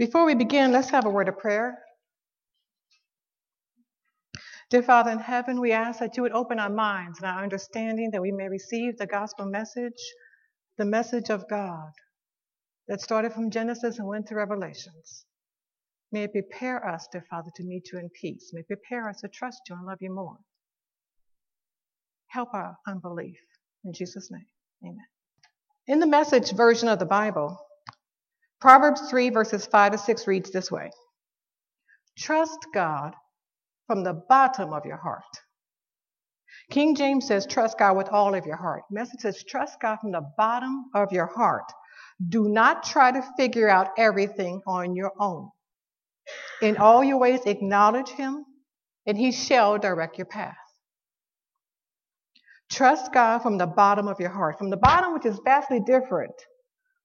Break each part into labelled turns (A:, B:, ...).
A: Before we begin, let's have a word of prayer. Dear Father in heaven, we ask that you would open our minds and our understanding that we may receive the gospel message, the message of God that started from Genesis and went to Revelations. May it prepare us, dear Father, to meet you in peace. May it prepare us to trust you and love you more. Help our unbelief. In Jesus' name, amen. In the message version of the Bible, Proverbs 3, verses 5 to 6 reads this way Trust God from the bottom of your heart. King James says, Trust God with all of your heart. Message says, Trust God from the bottom of your heart. Do not try to figure out everything on your own. In all your ways, acknowledge Him, and He shall direct your path. Trust God from the bottom of your heart, from the bottom, which is vastly different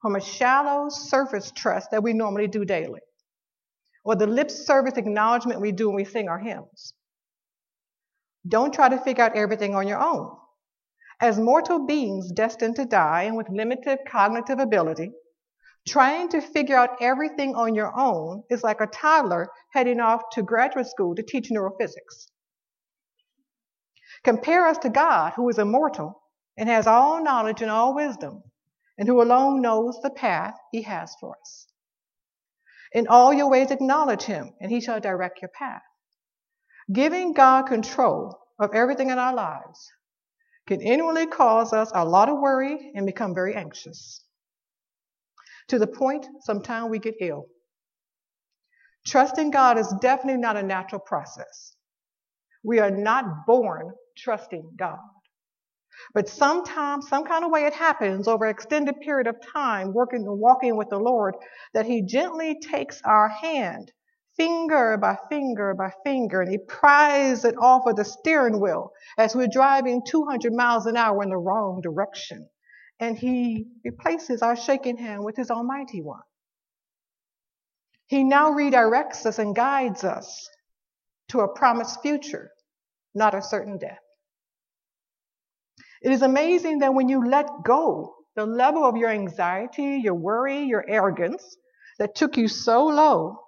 A: from a shallow surface trust that we normally do daily, or the lip service acknowledgement we do when we sing our hymns. Don't try to figure out everything on your own. As mortal beings destined to die and with limited cognitive ability, trying to figure out everything on your own is like a toddler heading off to graduate school to teach neurophysics. Compare us to God, who is immortal and has all knowledge and all wisdom, and who alone knows the path he has for us. In all your ways, acknowledge him, and he shall direct your path. Giving God control of everything in our lives can annually cause us a lot of worry and become very anxious. To the point, sometimes we get ill. Trusting God is definitely not a natural process. We are not born trusting God. But sometimes, some kind of way it happens over an extended period of time, working and walking with the Lord, that He gently takes our hand, finger by finger by finger, and He pries it off of the steering wheel as we're driving 200 miles an hour in the wrong direction. And He replaces our shaking hand with His Almighty One. He now redirects us and guides us to a promised future, not a certain death. It is amazing that when you let go, the level of your anxiety, your worry, your arrogance that took you so low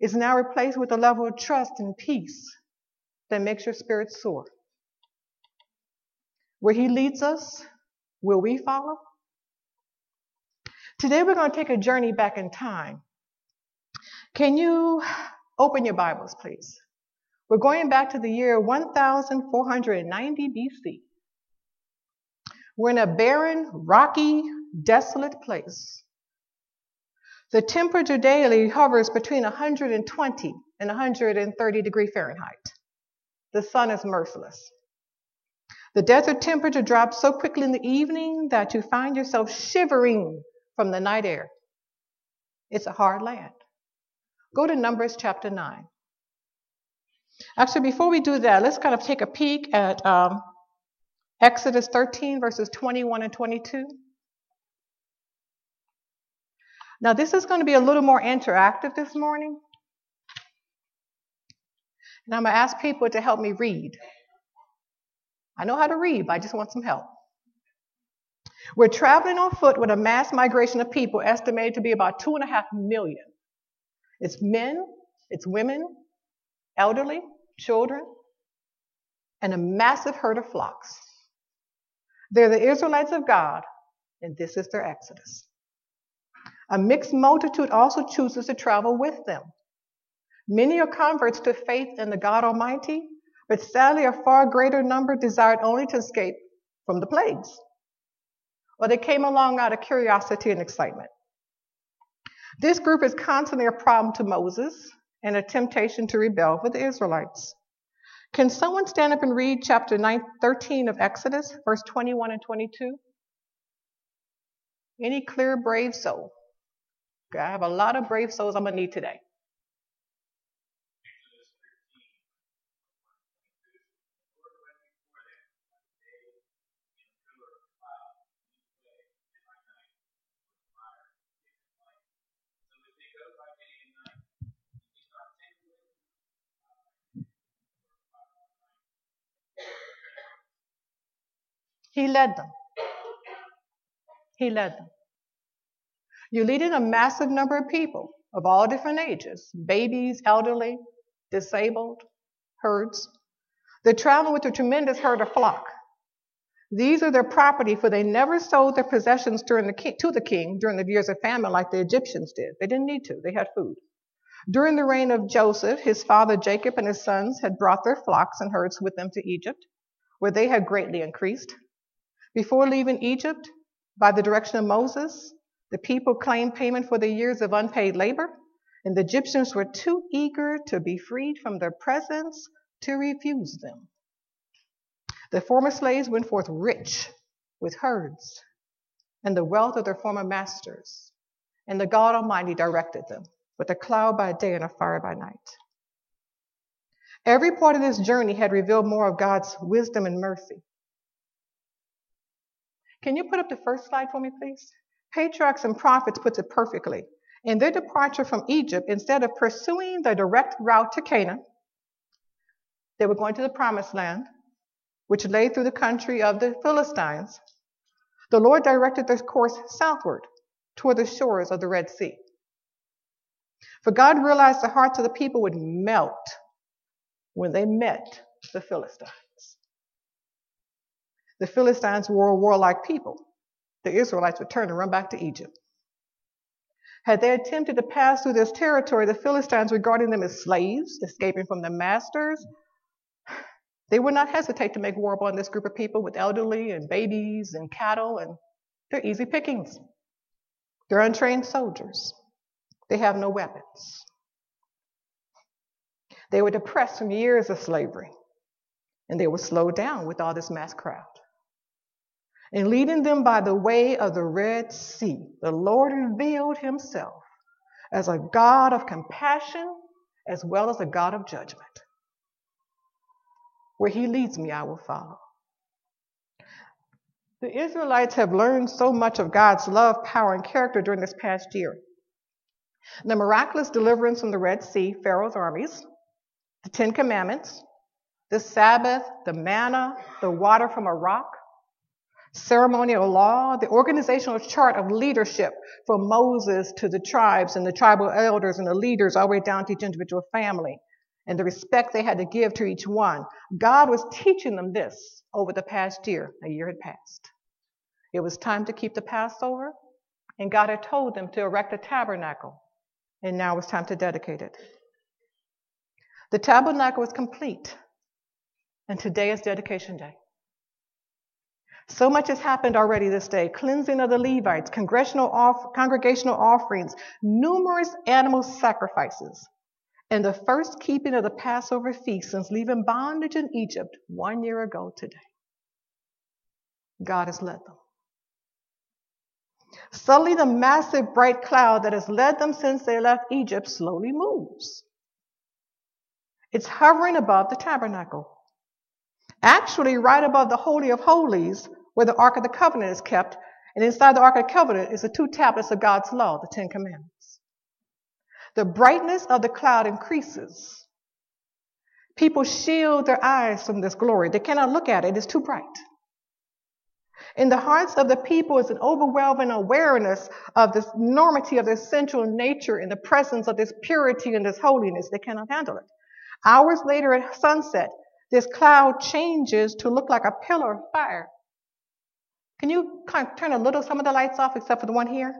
A: is now replaced with a level of trust and peace that makes your spirit soar. Where He leads us, will we follow? Today we're going to take a journey back in time. Can you open your Bibles, please? We're going back to the year 1490 BC. We're in a barren, rocky, desolate place. The temperature daily hovers between 120 and 130 degree Fahrenheit. The sun is merciless. The desert temperature drops so quickly in the evening that you find yourself shivering from the night air. It's a hard land. Go to Numbers chapter 9. Actually, before we do that, let's kind of take a peek at um, Exodus 13, verses 21 and 22. Now, this is going to be a little more interactive this morning. And I'm going to ask people to help me read. I know how to read, but I just want some help. We're traveling on foot with a mass migration of people estimated to be about two and a half million. It's men, it's women, elderly, children, and a massive herd of flocks. They're the Israelites of God, and this is their exodus. A mixed multitude also chooses to travel with them. Many are converts to faith in the God Almighty, but sadly, a far greater number desired only to escape from the plagues. Or they came along out of curiosity and excitement. This group is constantly a problem to Moses and a temptation to rebel with the Israelites. Can someone stand up and read chapter 9, 13 of Exodus, verse 21 and 22? Any clear, brave soul? Okay, I have a lot of brave souls I'm going to need today. He led them. He led them. You're leading a massive number of people. of all different ages, babies, elderly, disabled, herds. They traveled with a tremendous herd of flock. These are their property, for they never sold their possessions the king, to the king during the years of famine like the Egyptians did. They didn't need to, they had food. During the reign of Joseph, his father Jacob and his sons had brought their flocks and herds with them to Egypt, where they had greatly increased. Before leaving Egypt, by the direction of Moses, the people claimed payment for the years of unpaid labor, and the Egyptians were too eager to be freed from their presence to refuse them. The former slaves went forth rich with herds and the wealth of their former masters, and the God Almighty directed them with a cloud by day and a fire by night. Every part of this journey had revealed more of God's wisdom and mercy. Can you put up the first slide for me, please? Patriarchs and prophets puts it perfectly. In their departure from Egypt, instead of pursuing the direct route to Canaan, they were going to the promised land which lay through the country of the Philistines, the Lord directed their course southward toward the shores of the Red Sea. For God realized the hearts of the people would melt when they met the Philistines. The Philistines were a warlike people. The Israelites would turn and run back to Egypt. Had they attempted to pass through this territory, the Philistines regarding them as slaves, escaping from their masters, they would not hesitate to make war upon this group of people with elderly and babies and cattle, and they're easy pickings. They're untrained soldiers. They have no weapons. They were depressed from years of slavery, and they were slowed down with all this mass crowd. And leading them by the way of the Red Sea, the Lord revealed himself as a God of compassion as well as a God of judgment. Where he leads me, I will follow. The Israelites have learned so much of God's love, power, and character during this past year. The miraculous deliverance from the Red Sea, Pharaoh's armies, the Ten Commandments, the Sabbath, the manna, the water from a rock, ceremonial law, the organizational chart of leadership from Moses to the tribes and the tribal elders and the leaders all the way down to each individual family, and the respect they had to give to each one. God was teaching them this over the past year. A year had passed. It was time to keep the Passover, and God had told them to erect a tabernacle, and now it was time to dedicate it. The tabernacle was complete, and today is dedication day. So much has happened already this day cleansing of the Levites, congregational, off- congregational offerings, numerous animal sacrifices, and the first keeping of the Passover feast since leaving bondage in Egypt one year ago today. God has led them. Suddenly, the massive bright cloud that has led them since they left Egypt slowly moves. It's hovering above the tabernacle. Actually, right above the Holy of Holies, where the Ark of the Covenant is kept, and inside the Ark of the Covenant is the two tablets of God's law, the Ten Commandments. The brightness of the cloud increases. People shield their eyes from this glory. They cannot look at it, it's too bright. In the hearts of the people is an overwhelming awareness of this enormity of their central nature in the presence of this purity and this holiness. They cannot handle it. Hours later at sunset, this cloud changes to look like a pillar of fire. Can you kind of turn a little some of the lights off except for the one here?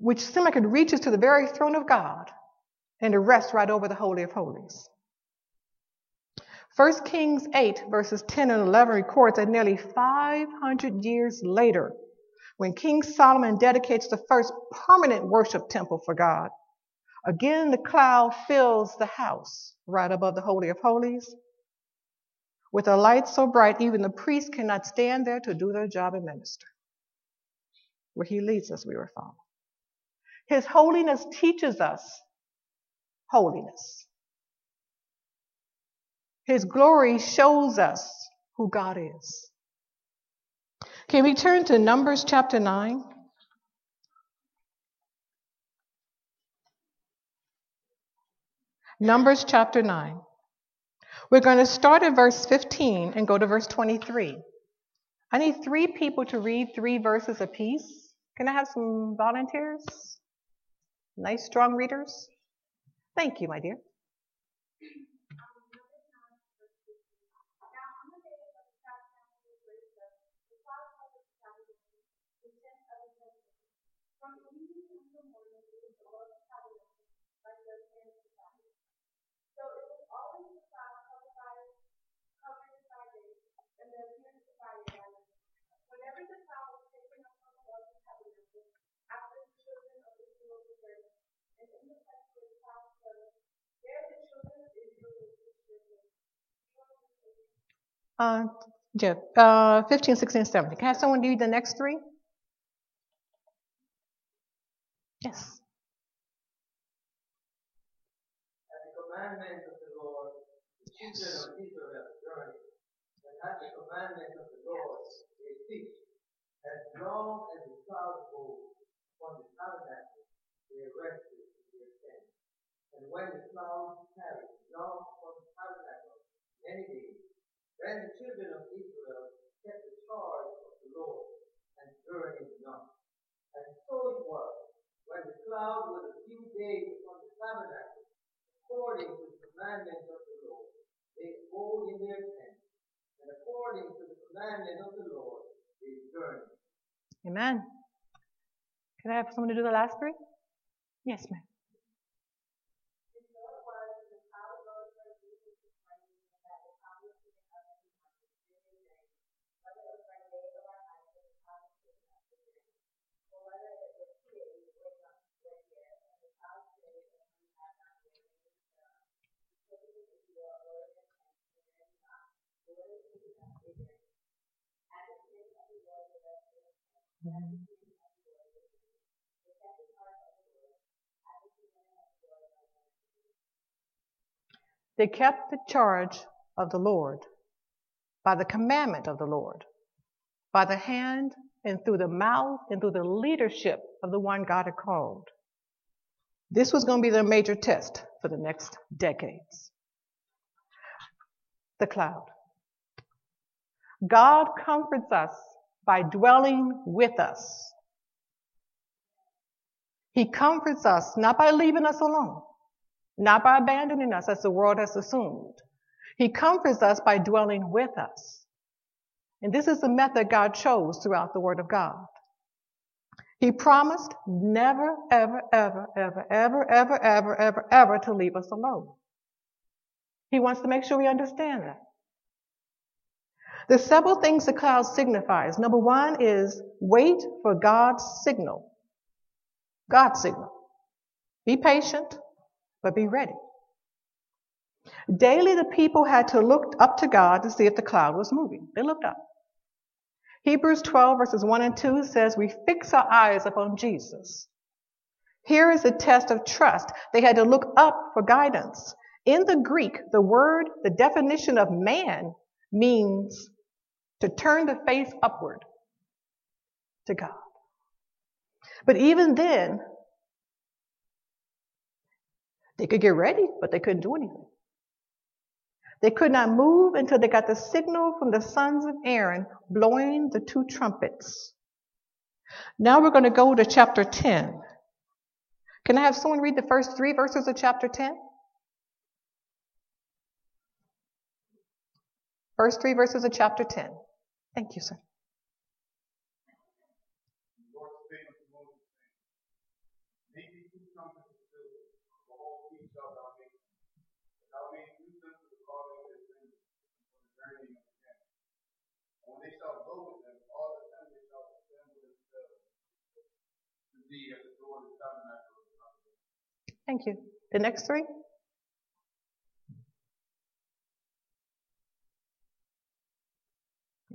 A: which it reaches to the very throne of God and it rests right over the Holy of Holies. 1 Kings 8, verses 10 and 11 records that nearly 500 years later, when King Solomon dedicates the first permanent worship temple for God, again the cloud fills the house right above the Holy of Holies. With a light so bright, even the priests cannot stand there to do their job and minister. Where he leads us, we will follow. His holiness teaches us holiness. His glory shows us who God is. Can we turn to Numbers chapter 9? Numbers chapter 9. We're going to start at verse 15 and go to verse 23. I need three people to read three verses apiece. Can I have some volunteers? Nice, strong readers? Thank you, my dear. Uh, Jeff, uh, 15, 16, 17. Can I have someone read the next three? Yes.
B: At the commandment of the Lord, the children of Israel journeyed, and at the commandment of the Lord, they teach. As long as the cloud moved upon the tabernacle, they rested. And when the cloud carried upon the tabernacle many days, then the children of Israel kept the charge of the Lord and journeyed not. And so it was, when the cloud was a few days upon the tabernacle, according to the commandment of the Lord, they abode in their tents, and according to the commandment of the Lord, they journeyed.
A: Amen. Can I have someone to do the last three? Yes, ma'am. They kept the charge of the Lord by the commandment of the Lord, by the hand and through the mouth and through the leadership of the one God had called. This was going to be their major test for the next decades. The cloud. God comforts us by dwelling with us. He comforts us not by leaving us alone, not by abandoning us as the world has assumed. He comforts us by dwelling with us. And this is the method God chose throughout the Word of God. He promised never, ever, ever, ever, ever, ever, ever, ever, ever to leave us alone. He wants to make sure we understand that. There's several things the cloud signifies. Number one is wait for God's signal. God's signal. Be patient, but be ready. Daily, the people had to look up to God to see if the cloud was moving. They looked up. Hebrews 12, verses 1 and 2 says, We fix our eyes upon Jesus. Here is a test of trust. They had to look up for guidance. In the Greek, the word, the definition of man means to turn the face upward to God. But even then, they could get ready, but they couldn't do anything. They could not move until they got the signal from the sons of Aaron blowing the two trumpets. Now we're going to go to chapter 10. Can I have someone read the first three verses of chapter 10? First three verses of chapter 10. Thank you, sir. Thank you. The next three?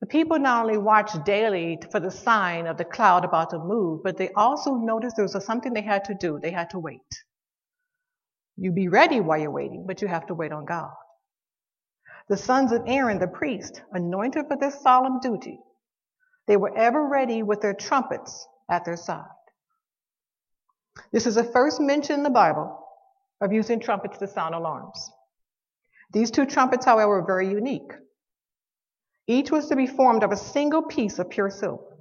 A: The people not only watched daily for the sign of the cloud about to move, but they also noticed there was something they had to do. They had to wait. You be ready while you're waiting, but you have to wait on God. The sons of Aaron, the priest, anointed for this solemn duty, they were ever ready with their trumpets at their side. This is the first mention in the Bible of using trumpets to sound alarms. These two trumpets, however, were very unique. Each was to be formed of a single piece of pure silver.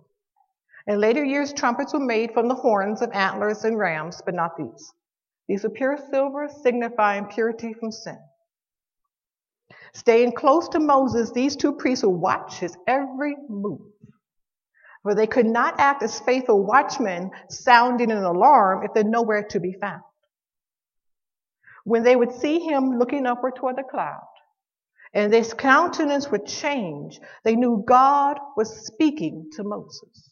A: In later years, trumpets were made from the horns of antlers and rams, but not these. These are pure silver, signifying purity from sin. Staying close to Moses, these two priests would watch his every move. For they could not act as faithful watchmen sounding an alarm if they're nowhere to be found. When they would see him looking upward toward the cloud, and his countenance would change, they knew God was speaking to Moses.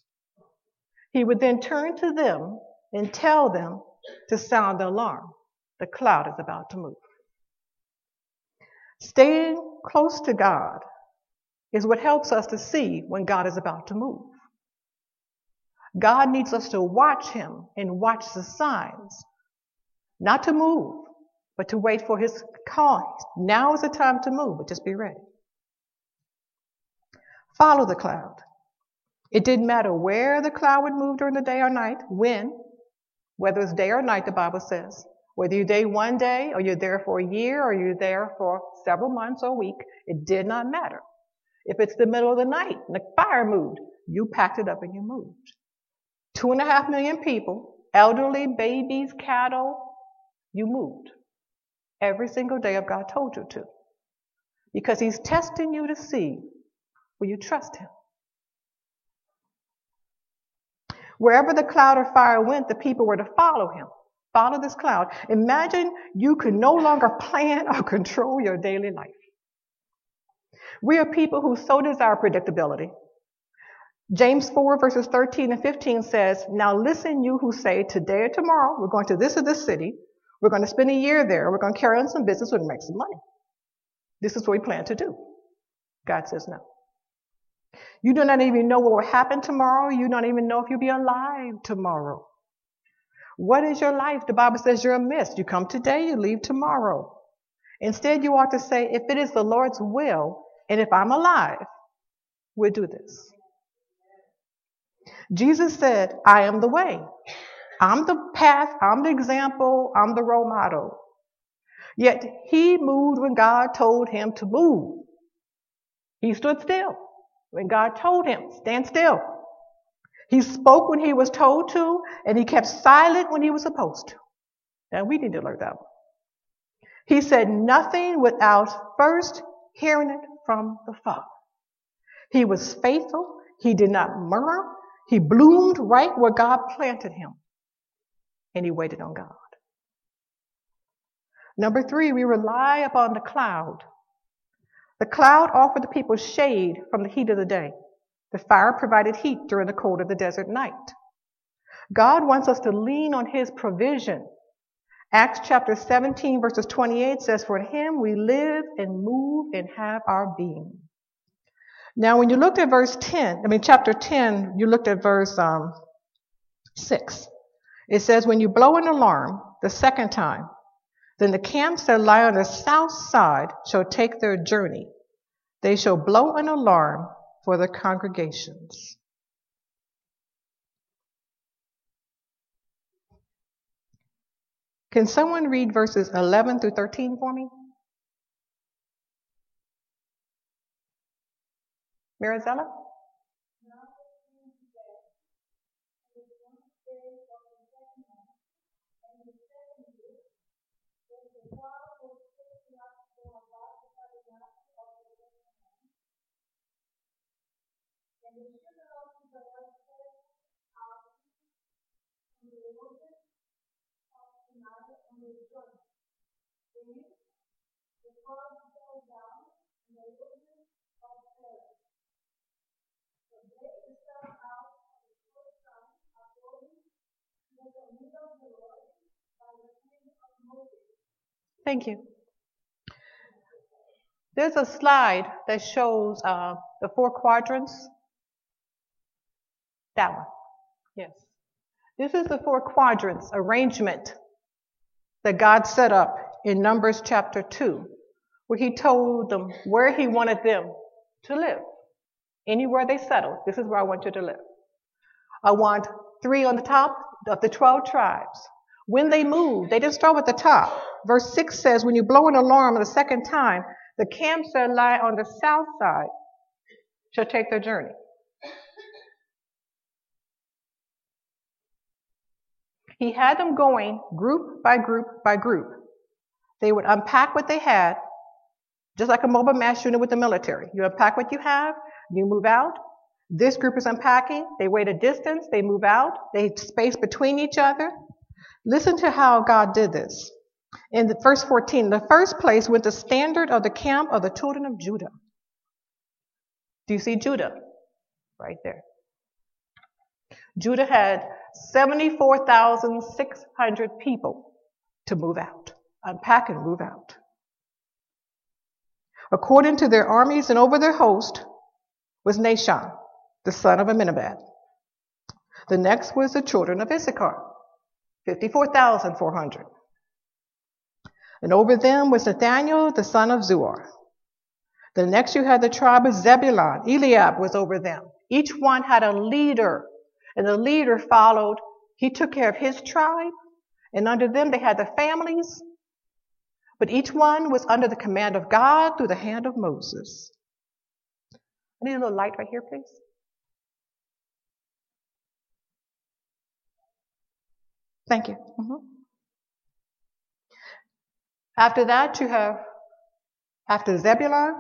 A: He would then turn to them and tell them to sound the alarm. The cloud is about to move. Staying close to God is what helps us to see when God is about to move. God needs us to watch Him and watch the signs, not to move, but to wait for His call. Now is the time to move, but just be ready. Follow the cloud. It didn't matter where the cloud would move during the day or night, when, whether it's day or night, the Bible says. Whether you're there one day, or you're there for a year, or you're there for several months or a week, it did not matter. If it's the middle of the night and the fire moved, you packed it up and you moved. Two and a half million people, elderly, babies, cattle, you moved. Every single day of God told you to. Because He's testing you to see will you trust Him? Wherever the cloud of fire went, the people were to follow Him. Follow this cloud. Imagine you could no longer plan or control your daily life. We are people who so desire predictability. James 4 verses 13 and 15 says, Now listen, you who say, today or tomorrow, we're going to this or this city. We're going to spend a year there. We're going to carry on some business and make some money. This is what we plan to do. God says no. You do not even know what will happen tomorrow. You don't even know if you'll be alive tomorrow. What is your life? The Bible says you're a mist. You come today, you leave tomorrow. Instead, you ought to say, if it is the Lord's will, and if I'm alive, we'll do this. Jesus said, I am the way. I'm the path. I'm the example. I'm the role model. Yet he moved when God told him to move. He stood still when God told him, stand still. He spoke when he was told to, and he kept silent when he was supposed to. And we need to learn that one. He said nothing without first hearing it from the Father. He was faithful. He did not murmur. He bloomed right where God planted him. And he waited on God. Number three, we rely upon the cloud. The cloud offered the people shade from the heat of the day. The fire provided heat during the cold of the desert night. God wants us to lean on his provision. Acts chapter 17 verses 28 says, For in him we live and move and have our being. Now, when you looked at verse 10, I mean, chapter 10, you looked at verse um, 6. It says, When you blow an alarm the second time, then the camps that lie on the south side shall take their journey. They shall blow an alarm for the congregations. Can someone read verses 11 through 13 for me? Marizella? Thank you. There's a slide that shows uh, the four quadrants. That one. Yes. This is the four quadrants arrangement that God set up in Numbers chapter 2 where He told them where He wanted them to live. Anywhere they settled, this is where I want you to live. I want three on the top of the 12 tribes. When they moved, they didn't start with the top. Verse 6 says, When you blow an alarm the second time, the camps that lie on the south side shall take their journey. He had them going group by group by group. They would unpack what they had, just like a mobile mass unit with the military. You unpack what you have, you move out. This group is unpacking. They wait a distance. They move out. They space between each other. Listen to how God did this. In the verse 14, the first place went the standard of the camp of the children of Judah. Do you see Judah? Right there. Judah had 74,600 people to move out, unpack and move out. According to their armies and over their host was Nahshon, the son of Amminadab. The next was the children of Issachar, 54,400. And over them was Nathaniel, the son of Zuar. The next you had the tribe of Zebulun. Eliab was over them. Each one had a leader, and the leader followed. He took care of his tribe, and under them they had the families. But each one was under the command of God through the hand of Moses. I need a little light right here, please. Thank you. Mm-hmm. After that, you have, after Zebulun,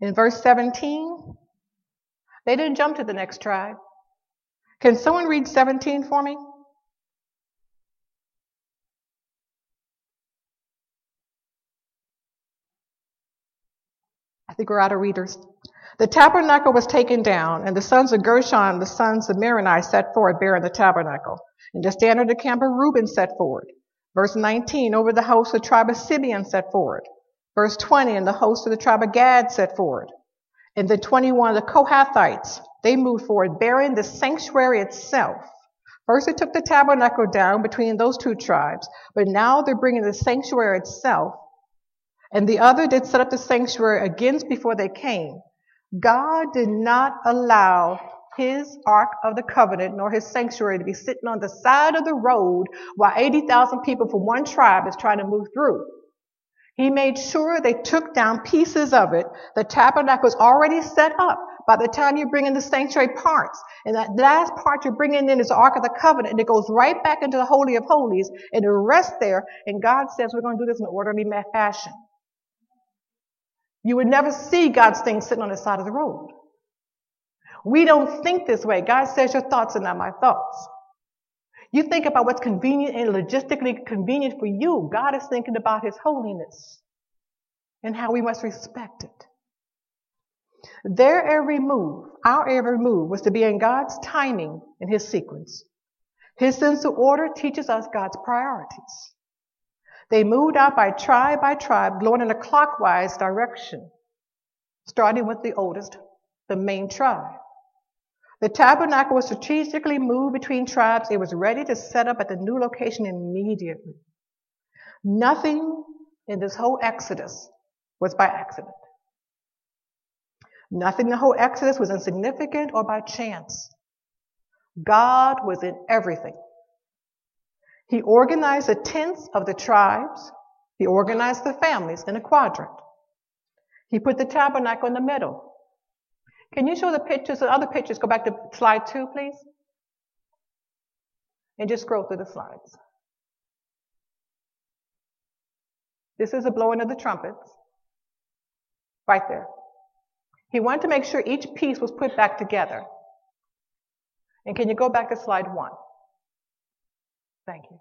A: in verse 17, they didn't jump to the next tribe. Can someone read 17 for me? Of readers. The tabernacle was taken down, and the sons of Gershon, the sons of Merari, set forward bearing the tabernacle. And the standard of the camp of Reuben set forward. Verse 19, over the host of the tribe of Simeon set forward. Verse 20, and the host of the tribe of Gad set forward. And the 21, the Kohathites, they moved forward, bearing the sanctuary itself. First, they took the tabernacle down between those two tribes, but now they're bringing the sanctuary itself. And the other did set up the sanctuary against before they came. God did not allow his Ark of the Covenant nor his sanctuary to be sitting on the side of the road while 80,000 people from one tribe is trying to move through. He made sure they took down pieces of it. The tabernacle was already set up by the time you bring in the sanctuary parts. And that last part you're bringing in is the Ark of the Covenant and it goes right back into the Holy of Holies and it rests there. And God says we're going to do this in an orderly fashion. You would never see God's thing sitting on the side of the road. We don't think this way. God says your thoughts are not my thoughts. You think about what's convenient and logistically convenient for you. God is thinking about his holiness and how we must respect it. Their every move, our every move, was to be in God's timing and his sequence. His sense of order teaches us God's priorities. They moved out by tribe by tribe, going in a clockwise direction, starting with the oldest, the main tribe. The tabernacle was strategically moved between tribes. It was ready to set up at the new location immediately. Nothing in this whole Exodus was by accident. Nothing in the whole Exodus was insignificant or by chance. God was in everything. He organized the tents of the tribes. He organized the families in a quadrant. He put the tabernacle in the middle. Can you show the pictures, the other pictures? Go back to slide two, please. And just scroll through the slides. This is a blowing of the trumpets. Right there. He wanted to make sure each piece was put back together. And can you go back to slide one? Thank you.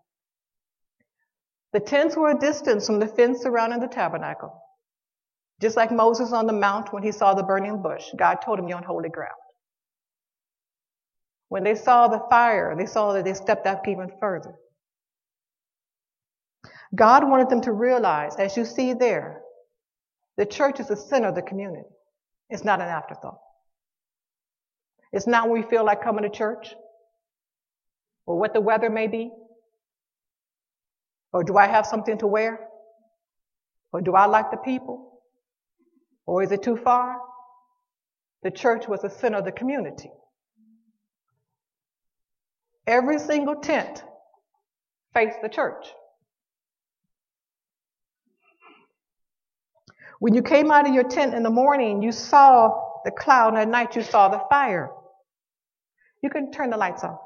A: The tents were a distance from the fence surrounding the tabernacle. Just like Moses on the mount when he saw the burning bush, God told him, You're on holy ground. When they saw the fire, they saw that they stepped up even further. God wanted them to realize, as you see there, the church is the center of the community. It's not an afterthought. It's not when we feel like coming to church or what the weather may be. Or do I have something to wear? Or do I like the people? Or is it too far? The church was the center of the community. Every single tent faced the church. When you came out of your tent in the morning, you saw the cloud, and at night you saw the fire. You can turn the lights off.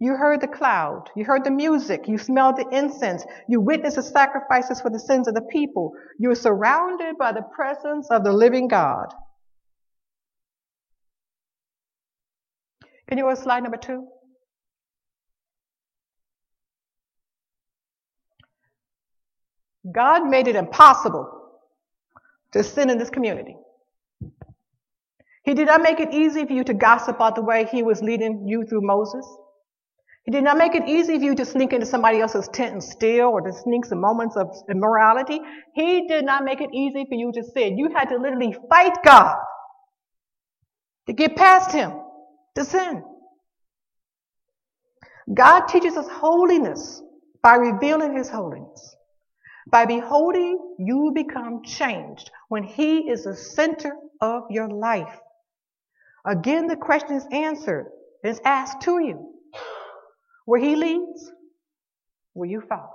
A: You heard the cloud. You heard the music. You smelled the incense. You witnessed the sacrifices for the sins of the people. You were surrounded by the presence of the living God. Can you go to slide number two? God made it impossible to sin in this community. He did not make it easy for you to gossip about the way he was leading you through Moses. He did not make it easy for you to sneak into somebody else's tent and steal or to sneak some moments of immorality. He did not make it easy for you to sin. You had to literally fight God to get past him, to sin. God teaches us holiness by revealing his holiness. By beholding, you become changed when He is the center of your life. Again, the question is answered. It's asked to you. Where He leads, will you follow?